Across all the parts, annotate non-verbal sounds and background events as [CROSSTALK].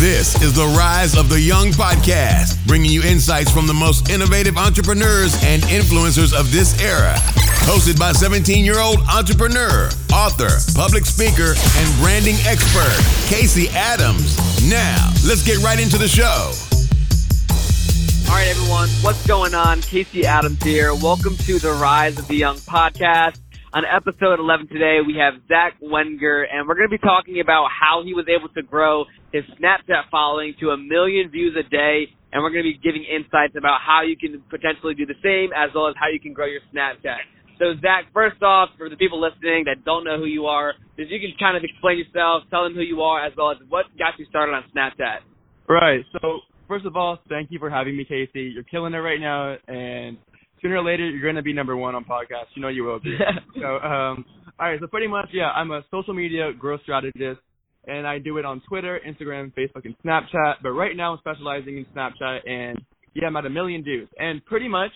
This is the Rise of the Young podcast, bringing you insights from the most innovative entrepreneurs and influencers of this era. Hosted by 17 year old entrepreneur, author, public speaker, and branding expert, Casey Adams. Now, let's get right into the show. All right, everyone, what's going on? Casey Adams here. Welcome to the Rise of the Young podcast. On episode 11 today, we have Zach Wenger, and we're going to be talking about how he was able to grow his Snapchat following to a million views a day, and we're going to be giving insights about how you can potentially do the same, as well as how you can grow your Snapchat. So, Zach, first off, for the people listening that don't know who you are, if you can kind of explain yourself, tell them who you are, as well as what got you started on Snapchat. Right. So, first of all, thank you for having me, Casey. You're killing it right now, and sooner or later you're going to be number one on podcasts. You know you will be. [LAUGHS] so, um, all right. So pretty much, yeah, I'm a social media growth strategist, and I do it on Twitter, Instagram, Facebook, and Snapchat. But right now, I'm specializing in Snapchat, and yeah, I'm at a million views. And pretty much,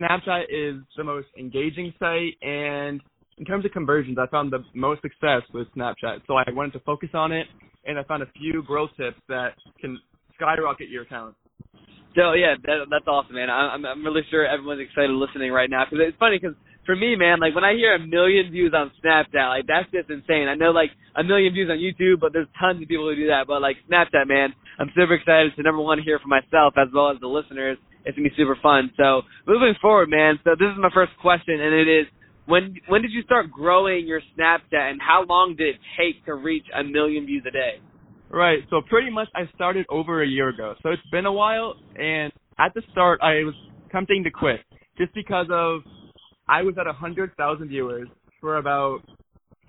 Snapchat is the most engaging site, and in terms of conversions, I found the most success with Snapchat. So I wanted to focus on it, and I found a few growth tips that can skyrocket your account. So yeah, that, that's awesome, man. I'm I'm really sure everyone's excited listening right now because it's funny because for me, man, like when I hear a million views on Snapchat, like that's just insane. I know like a million views on YouTube, but there's tons of people who do that. But like Snapchat, man, I'm super excited to number one hear for myself as well as the listeners. It's gonna be super fun. So moving forward, man. So this is my first question, and it is when when did you start growing your Snapchat, and how long did it take to reach a million views a day? Right. So pretty much I started over a year ago. So it's been a while and at the start I was tempting to quit just because of I was at a hundred thousand viewers for about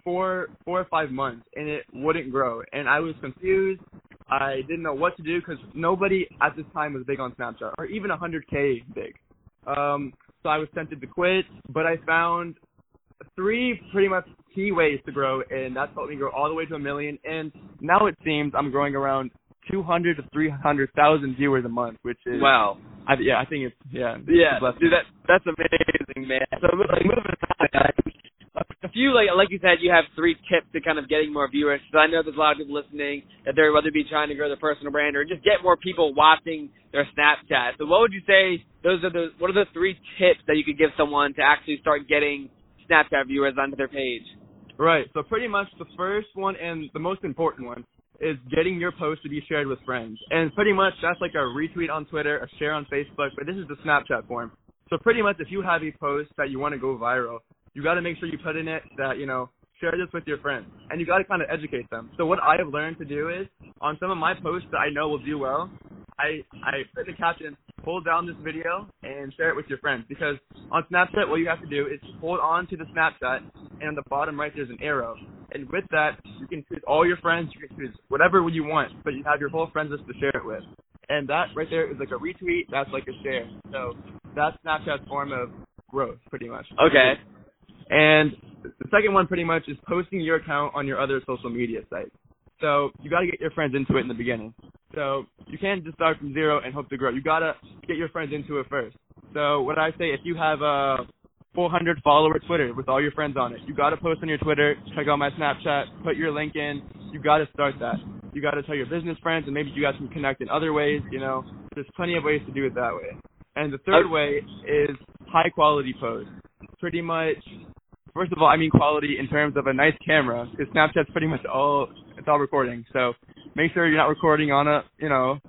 four four or five months and it wouldn't grow and I was confused. I didn't know what to do because nobody at this time was big on Snapchat or even 100k big. Um, so I was tempted to quit, but I found three pretty much key ways to grow, and that's helped me grow all the way to a million. And now it seems I'm growing around 200 to 300,000 viewers a month, which is wow. I, yeah, I think it's yeah. Yeah, it's dude, that that's amazing, man. So like moving on, guys. A few like like you said, you have three tips to kind of getting more viewers. So I know there's a lot of people listening that they're whether be trying to grow their personal brand or just get more people watching their Snapchat. So what would you say? Those are the what are the three tips that you could give someone to actually start getting Snapchat viewers onto their page? Right. So pretty much the first one and the most important one is getting your post to be shared with friends. And pretty much that's like a retweet on Twitter, a share on Facebook, but this is the Snapchat form. So pretty much if you have a post that you want to go viral, you got to make sure you put in it that, you know, share this with your friends. And you got to kind of educate them. So what I have learned to do is on some of my posts that I know will do well, I I put the caption, hold down this video and share it with your friends because on Snapchat what you have to do is hold on to the Snapchat and on the bottom right there's an arrow. And with that you can choose all your friends, you can choose whatever you want, but you have your whole friends list to share it with. And that right there is like a retweet, that's like a share. So that's Snapchat's form of growth pretty much. Okay. And the second one pretty much is posting your account on your other social media sites. So you got to get your friends into it in the beginning. So you can't just start from zero and hope to grow. You got to get your friends into it first. So what I say, if you have a 400 follower Twitter with all your friends on it, you got to post on your Twitter, check out my Snapchat, put your link in. You got to start that. You got to tell your business friends, and maybe you guys can connect in other ways. You know, there's plenty of ways to do it that way. And the third way is high quality posts. Pretty much first of all, I mean quality in terms of a nice camera because Snapchat's pretty much all it's all recording. So make sure you're not recording on a you know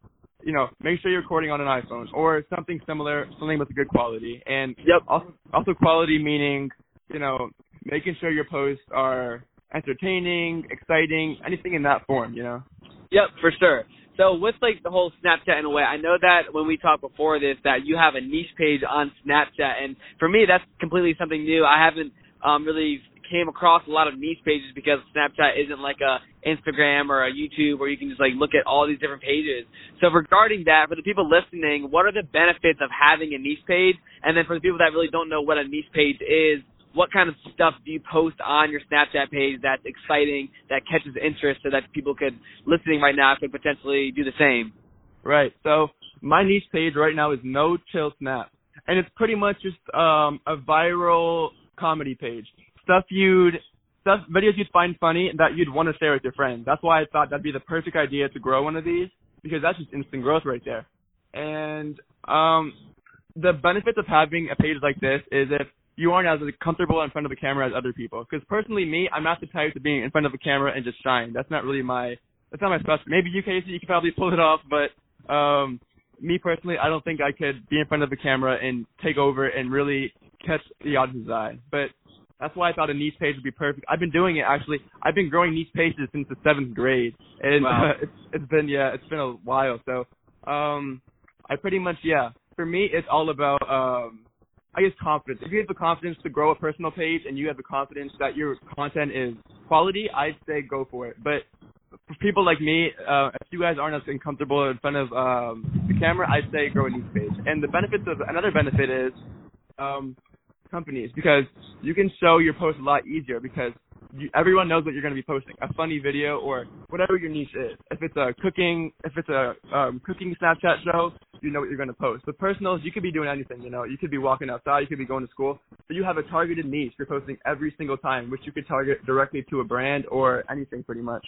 you know make sure you're recording on an iPhone or something similar, something with a good quality. And yep, also also quality meaning you know making sure your posts are entertaining, exciting, anything in that form. You know. Yep, for sure. So with like the whole Snapchat in a way, I know that when we talked before this that you have a niche page on Snapchat and for me that's completely something new. I haven't um, really came across a lot of niche pages because Snapchat isn't like a Instagram or a YouTube where you can just like look at all these different pages. So regarding that, for the people listening, what are the benefits of having a niche page? And then for the people that really don't know what a niche page is, what kind of stuff do you post on your Snapchat page that's exciting, that catches interest so that people could, listening right now, could potentially do the same? Right. So my niche page right now is No Chill Snap. And it's pretty much just um, a viral comedy page. Stuff you'd stuff videos you'd find funny that you'd want to share with your friends. That's why I thought that'd be the perfect idea to grow one of these because that's just instant growth right there. And um the benefits of having a page like this is if you aren't as comfortable in front of the camera as other people. Because personally, me, I'm not the type to be in front of a camera and just shine. That's not really my that's not my specialty. Maybe you, Casey, you could probably pull it off, but um me personally, I don't think I could be in front of a camera and take over and really catch the audience's eye. But that's why I thought a niche page would be perfect. I've been doing it actually. I've been growing niche pages since the seventh grade, and wow. uh, it's it's been yeah, it's been a while. So um, I pretty much yeah. For me, it's all about um, I guess confidence. If you have the confidence to grow a personal page and you have the confidence that your content is quality, I'd say go for it. But for people like me, uh, if you guys aren't as uncomfortable in front of um, the camera, I'd say grow a niche page. And the benefits of another benefit is um, companies because you can show your post a lot easier because you, everyone knows what you're going to be posting a funny video or whatever your niche is. If it's a cooking if it's a um, cooking snapchat show you know what you're going to post. The personals you could be doing anything you know. You could be walking outside you could be going to school but you have a targeted niche you're posting every single time which you could target directly to a brand or anything pretty much.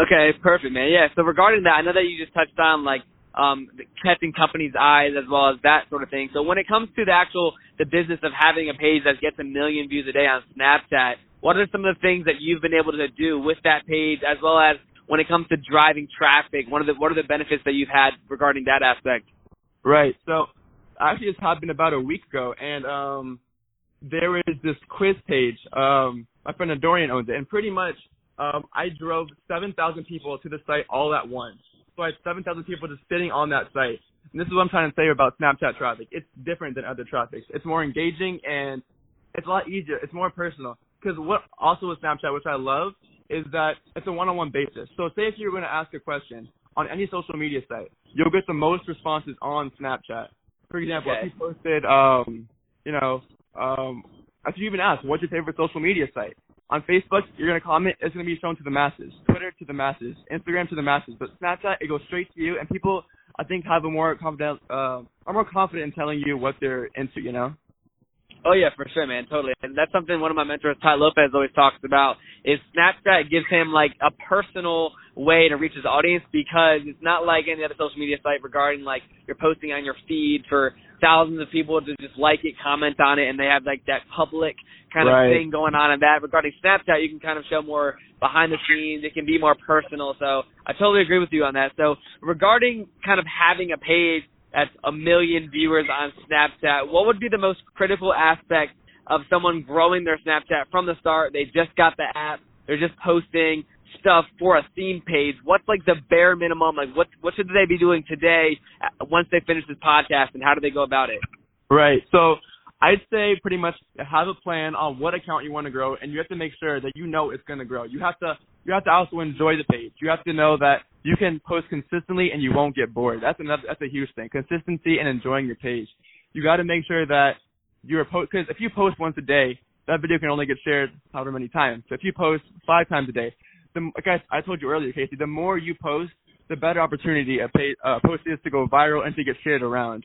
Okay perfect man. Yeah so regarding that i know that you just touched on like um, catching companies' eyes as well as that sort of thing. So when it comes to the actual the business of having a page that gets a million views a day on Snapchat, what are some of the things that you've been able to do with that page, as well as when it comes to driving traffic? What are the what are the benefits that you've had regarding that aspect? Right. So actually, this happened about a week ago, and um, there is this quiz page. Um, my friend Dorian owns it, and pretty much um, I drove 7,000 people to the site all at once. Had 7,000 people just sitting on that site. And this is what I'm trying to say about Snapchat traffic. It's different than other traffic. It's more engaging and it's a lot easier. It's more personal. Because what also with Snapchat, which I love, is that it's a one-on-one basis. So say if you're going to ask a question on any social media site, you'll get the most responses on Snapchat. For example, okay. if you posted, um, you know, um, if you even ask, what's your favorite social media site? On Facebook, you're going to comment, it's going to be shown to the masses. Twitter to the masses. Instagram to the masses. But Snapchat, it goes straight to you, and people, I think, have a more confident, uh, are more confident in telling you what they're into, you know? Oh yeah, for sure, man, totally. And that's something one of my mentors, Tai Lopez, always talks about. Is Snapchat gives him like a personal way to reach his audience because it's not like any other social media site regarding like you're posting on your feed for thousands of people to just like it, comment on it, and they have like that public kind of Right. thing going on. And that regarding Snapchat, you can kind of show more behind the scenes. It can be more personal. So I totally agree with you on that. So regarding kind of having a page that's a million viewers on Snapchat, what would be the most critical aspect of someone growing their Snapchat from the start? They just got the app, they're just posting stuff for a theme page. What's like the bare minimum? Like what what should they be doing today uh, once they finish this podcast, and how do they go about it? Right. So I'd say pretty much have a plan on what account you want to grow, and you have to make sure that you know it's going to grow. You have to you have to also enjoy the page. You have to know that you can post consistently and you won't get bored. That's another that's a huge thing. Consistency and enjoying your page. You got to make sure that you're post because if you post once a day, that video can only get shared however many times. So if you post five times a day, the like I, I told you earlier, Casey, the more you post, the better opportunity a pay, uh, post is to go viral and to get shared around.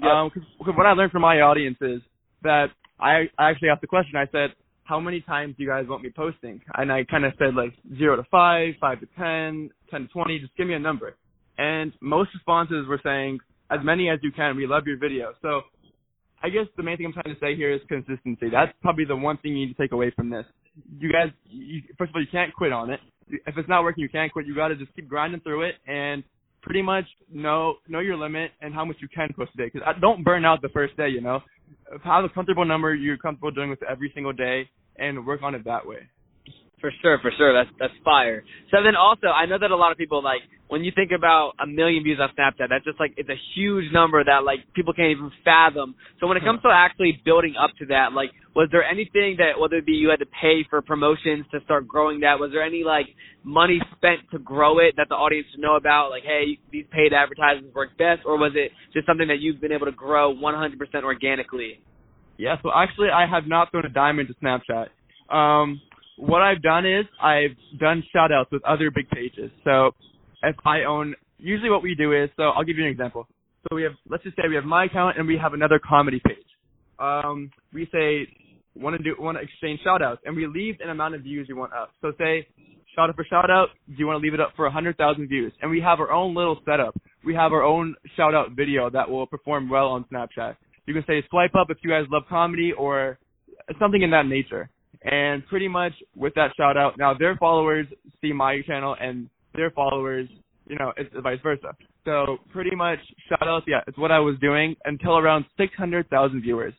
Yep. Um, cause, 'cause what I learned from my audience is that I, I actually asked the question. I said, "How many times do you guys want me posting?" And I kind of said like zero to five, five to ten, ten to twenty. Just give me a number. And most responses were saying as many as you can. We love your video. So I guess the main thing I'm trying to say here is consistency. That's probably the one thing you need to take away from this. You guys, you, first of all, you can't quit on it. If it's not working, you can't quit. You got to just keep grinding through it and pretty much know know your limit and how much you can post a day. Because don't burn out the first day. You know, have a comfortable number you're comfortable doing with every single day and work on it that way. For sure, for sure. That's that's fire. So then also, I know that a lot of people like when you think about a million views on Snapchat, that's just like it's a huge number that like people can't even fathom. So when it comes to actually building up to that, like was there anything that whether it be you had to pay for promotions to start growing that, was there any like money spent to grow it that the audience should know about? Like, hey, these paid advertisements work best, or was it just something that you've been able to grow 100% organically? Yeah, so actually I have not thrown a dime into Snapchat. Um, what I've done is I've done shout outs with other big pages. So if I own, usually what we do is, so I'll give you an example. So we have, let's just say we have my account and we have another comedy page. Um, we say, want to do want to exchange shout outs and we leave an amount of views you want up. So say shout out for shout out, do you want to leave it up for a hundred thousand views? And we have our own little setup. We have our own shout out video that will perform well on Snapchat. You can say swipe up if you guys love comedy or something in that nature. And pretty much with that shout out, now their followers see my channel and their followers, you know, it's vice versa. So pretty much shout outs, yeah, it's what I was doing until around 600,000 viewers.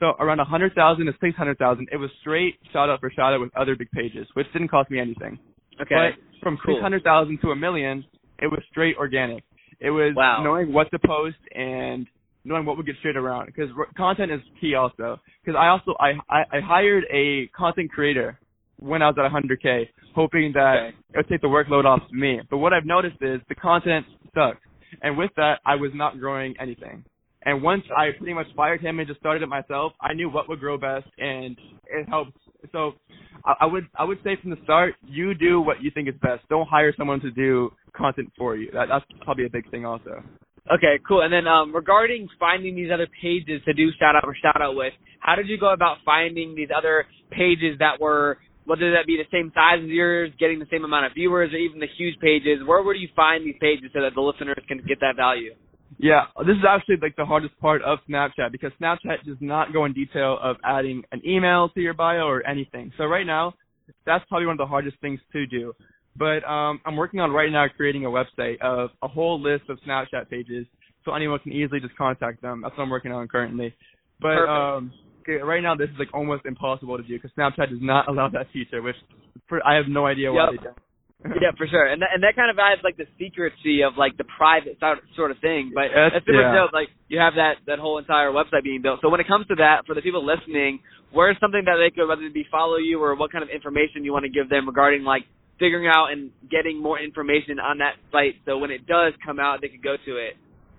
So around 100,000 to 600,000, it was straight shout out for shout out with other big pages, which didn't cost me anything. Okay. But from Cool. 600,000 to a million, it was straight organic. It was Wow. knowing what to post and knowing what would get shared around because content is key also. Because I also I, I I hired a content creator when I was at 100k, hoping that Okay. it would take the workload off me. But what I've noticed is the content sucked, and with that, I was not growing anything. And once I pretty much fired him and just started it myself, I knew what would grow best, and it helped. So I, I would I would say from the start, you do what you think is best. Don't hire someone to do content for you. That, that's probably a big thing also. Okay, cool. And then um, regarding finding these other pages to do shout out or shout out with, how did you go about finding these other pages that were whether that be the same size as yours, getting the same amount of viewers, or even the huge pages? Where would you find these pages so that the listeners can get that value? Yeah, this is actually like the hardest part of Snapchat because Snapchat does not go in detail of adding an email to your bio or anything. So right now, that's probably one of the hardest things to do. But um, I'm working on right now creating a website of a whole list of Snapchat pages so anyone can easily just contact them. That's what I'm working on currently. But um, right now, this is like almost impossible to do because Snapchat does not [LAUGHS] allow that feature, which for, I have no idea why Yep. they don't. [LAUGHS] yeah, for sure. And that, and that kind of adds like the secrecy of like the private sort sort of thing. But That's- that's super yeah. dope. Like you have that that whole entire website being built. So when it comes to that, for the people listening, where's something that they could whether it be follow you or what kind of information you want to give them regarding like figuring out and getting more information on that site. So when it does come out, they could go to it.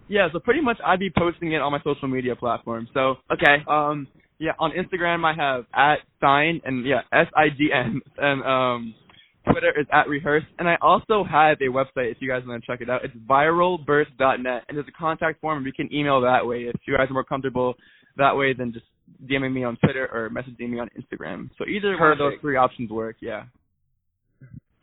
Yeah, so pretty much I'd be posting it on my social media platforms. So Okay. Um, yeah, on Instagram I have at sign and yeah, S I G N, [LAUGHS] and um, Twitter is at rehearse, and I also have a website if you guys want to check it out. It's viralburst.net, and there's a contact form, and you can email that way if you guys are more comfortable that way than just DMing me on Twitter or messaging me on Instagram. So either one of those three options work. Yeah.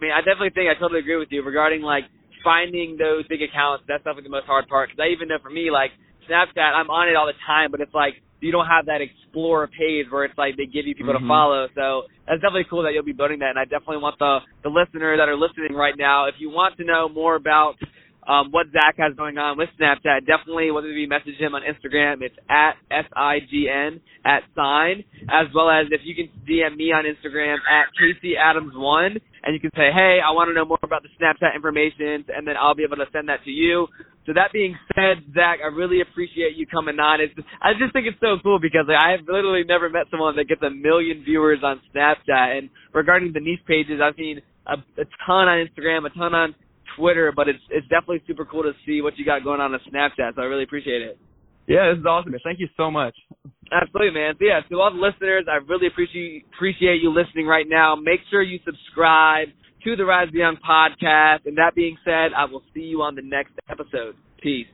I mean, I definitely think I totally agree with you regarding like finding those big accounts. That's definitely the most hard part because I even know for me, like Snapchat, I'm on it all the time, but it's like you don't have that explore page where it's like they give you people Mhm. to follow. So that's definitely cool that you'll be building that, and I definitely want the the listener that are listening right now, if you want to know more about um, what Zach has going on with Snapchat, definitely whether you message him on Instagram, it's at S I G N at sign, as well as if you can DM me on Instagram at Casey Adams one, and you can say, hey, I want to know more about the Snapchat information, and then I'll be able to send that to you. So that being said, Zach, I really appreciate you coming on. It's I just think it's so cool because like, I've literally never met someone that gets a million viewers on Snapchat. And regarding the niche pages, I've seen a, a ton on Instagram, a ton on Twitter, but it's it's definitely super cool to see what you got going on on Snapchat. So I really appreciate it. Yeah, this is awesome. Thank you so much. Absolutely, man. So yeah, to all the listeners, I really appreciate appreciate you listening right now. Make sure you subscribe to the Rise of the Young podcast. And that being said, I will see you on the next episode. Peace.